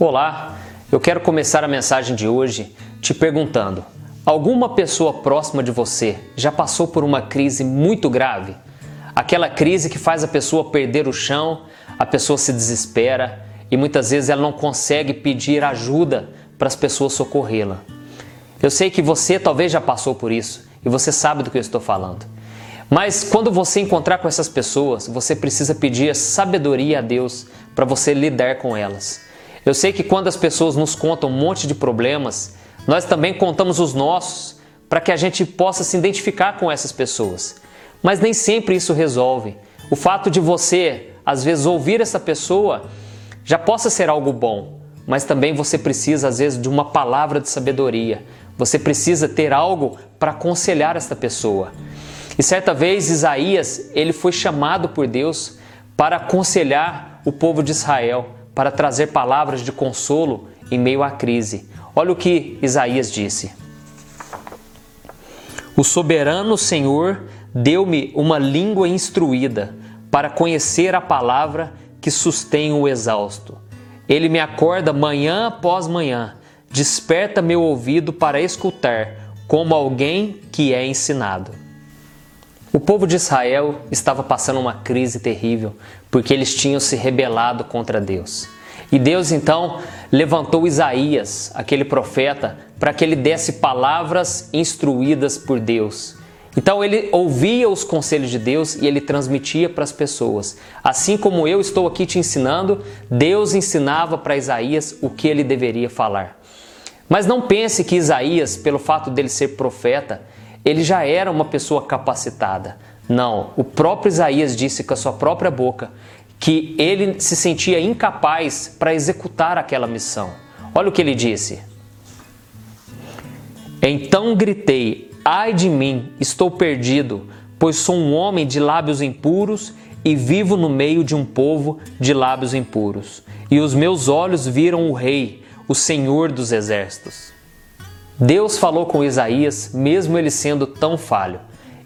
Olá, eu quero começar a mensagem de hoje te perguntando: alguma pessoa próxima de você já passou por uma crise muito grave? Aquela crise que faz a pessoa perder o chão, a pessoa se desespera e muitas vezes ela não consegue pedir ajuda para as pessoas socorrê-la. Eu sei que você talvez já passou por isso e você sabe do que eu estou falando. Mas quando você encontrar com essas pessoas, você precisa pedir sabedoria a Deus para você lidar com elas. Eu sei que quando as pessoas nos contam um monte de problemas, nós também contamos os nossos para que a gente possa se identificar com essas pessoas. Mas nem sempre isso resolve. O fato de você, às vezes, ouvir essa pessoa já possa ser algo bom, mas também você precisa, às vezes, de uma palavra de sabedoria. Você precisa ter algo para aconselhar esta pessoa. E certa vez Isaías, ele foi chamado por Deus para aconselhar o povo de Israel para trazer palavras de consolo em meio à crise. Olha o que Isaías disse: O soberano Senhor deu-me uma língua instruída para conhecer a palavra que sustém o exausto. Ele me acorda manhã após manhã, desperta meu ouvido para escutar, como alguém que é ensinado. O povo de Israel estava passando uma crise terrível porque eles tinham se rebelado contra Deus. E Deus então levantou Isaías, aquele profeta, para que ele desse palavras instruídas por Deus. Então ele ouvia os conselhos de Deus e ele transmitia para as pessoas. Assim como eu estou aqui te ensinando, Deus ensinava para Isaías o que ele deveria falar. Mas não pense que Isaías, pelo fato dele ser profeta, ele já era uma pessoa capacitada. Não, o próprio Isaías disse com a sua própria boca que ele se sentia incapaz para executar aquela missão. Olha o que ele disse. Então gritei: Ai de mim, estou perdido, pois sou um homem de lábios impuros e vivo no meio de um povo de lábios impuros. E os meus olhos viram o Rei, o Senhor dos Exércitos. Deus falou com Isaías, mesmo ele sendo tão falho.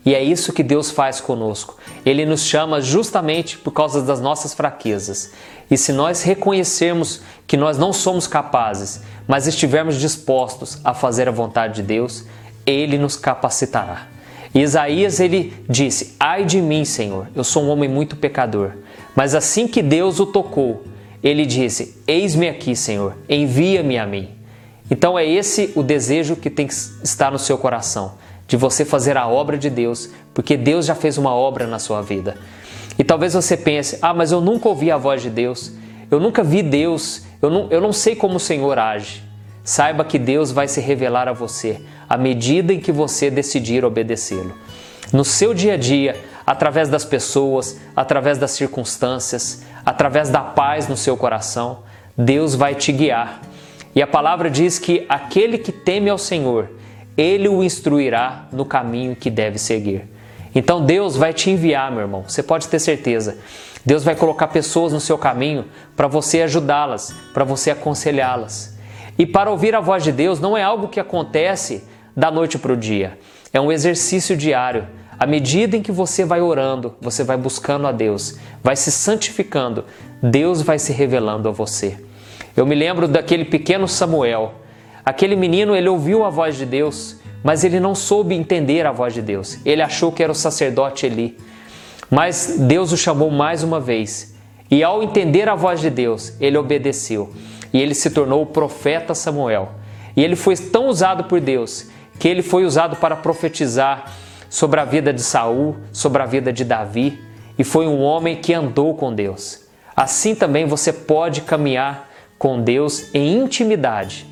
E é isso que Deus faz conosco. Ele nos chama justamente por causa das nossas fraquezas. E se nós reconhecermos que nós não somos capazes, mas estivermos dispostos a fazer a vontade de Deus, ele nos capacitará. E Isaías ele disse: Ai de mim, Senhor, eu sou um homem muito pecador. Mas assim que Deus o tocou, ele disse: Eis-me aqui, Senhor, envia-me a mim. Então é esse o desejo que tem que estar no seu coração, de você fazer a obra de Deus, porque Deus já fez uma obra na sua vida. E talvez você pense: ah, mas eu nunca ouvi a voz de Deus, eu nunca vi Deus, eu não, eu não sei como o Senhor age. Saiba que Deus vai se revelar a você à medida em que você decidir obedecê-lo. No seu dia a dia, através das pessoas, através das circunstâncias, através da paz no seu coração, Deus vai te guiar e a palavra diz que aquele que teme ao Senhor, ele o instruirá no caminho que deve seguir. Então Deus vai te enviar, meu irmão, você pode ter certeza. Deus vai colocar pessoas no seu caminho para você ajudá-las, para você aconselhá-las. E para ouvir a voz de Deus não é algo que acontece da noite para o dia, é um exercício diário. À medida em que você vai orando, você vai buscando a Deus, vai se santificando, Deus vai se revelando a você. Eu me lembro daquele pequeno Samuel. Aquele menino, ele ouviu a voz de Deus, mas ele não soube entender a voz de Deus. Ele achou que era o sacerdote Eli. Mas Deus o chamou mais uma vez. E ao entender a voz de Deus, ele obedeceu. E ele se tornou o profeta Samuel. E ele foi tão usado por Deus que ele foi usado para profetizar sobre a vida de Saul, sobre a vida de Davi, e foi um homem que andou com Deus. Assim também você pode caminhar com Deus em intimidade.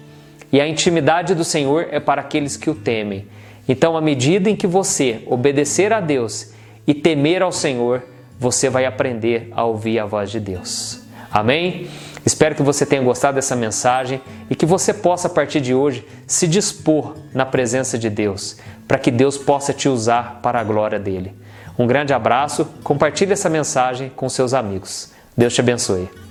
E a intimidade do Senhor é para aqueles que o temem. Então, à medida em que você obedecer a Deus e temer ao Senhor, você vai aprender a ouvir a voz de Deus. Amém? Espero que você tenha gostado dessa mensagem e que você possa, a partir de hoje, se dispor na presença de Deus, para que Deus possa te usar para a glória dele. Um grande abraço, compartilhe essa mensagem com seus amigos. Deus te abençoe.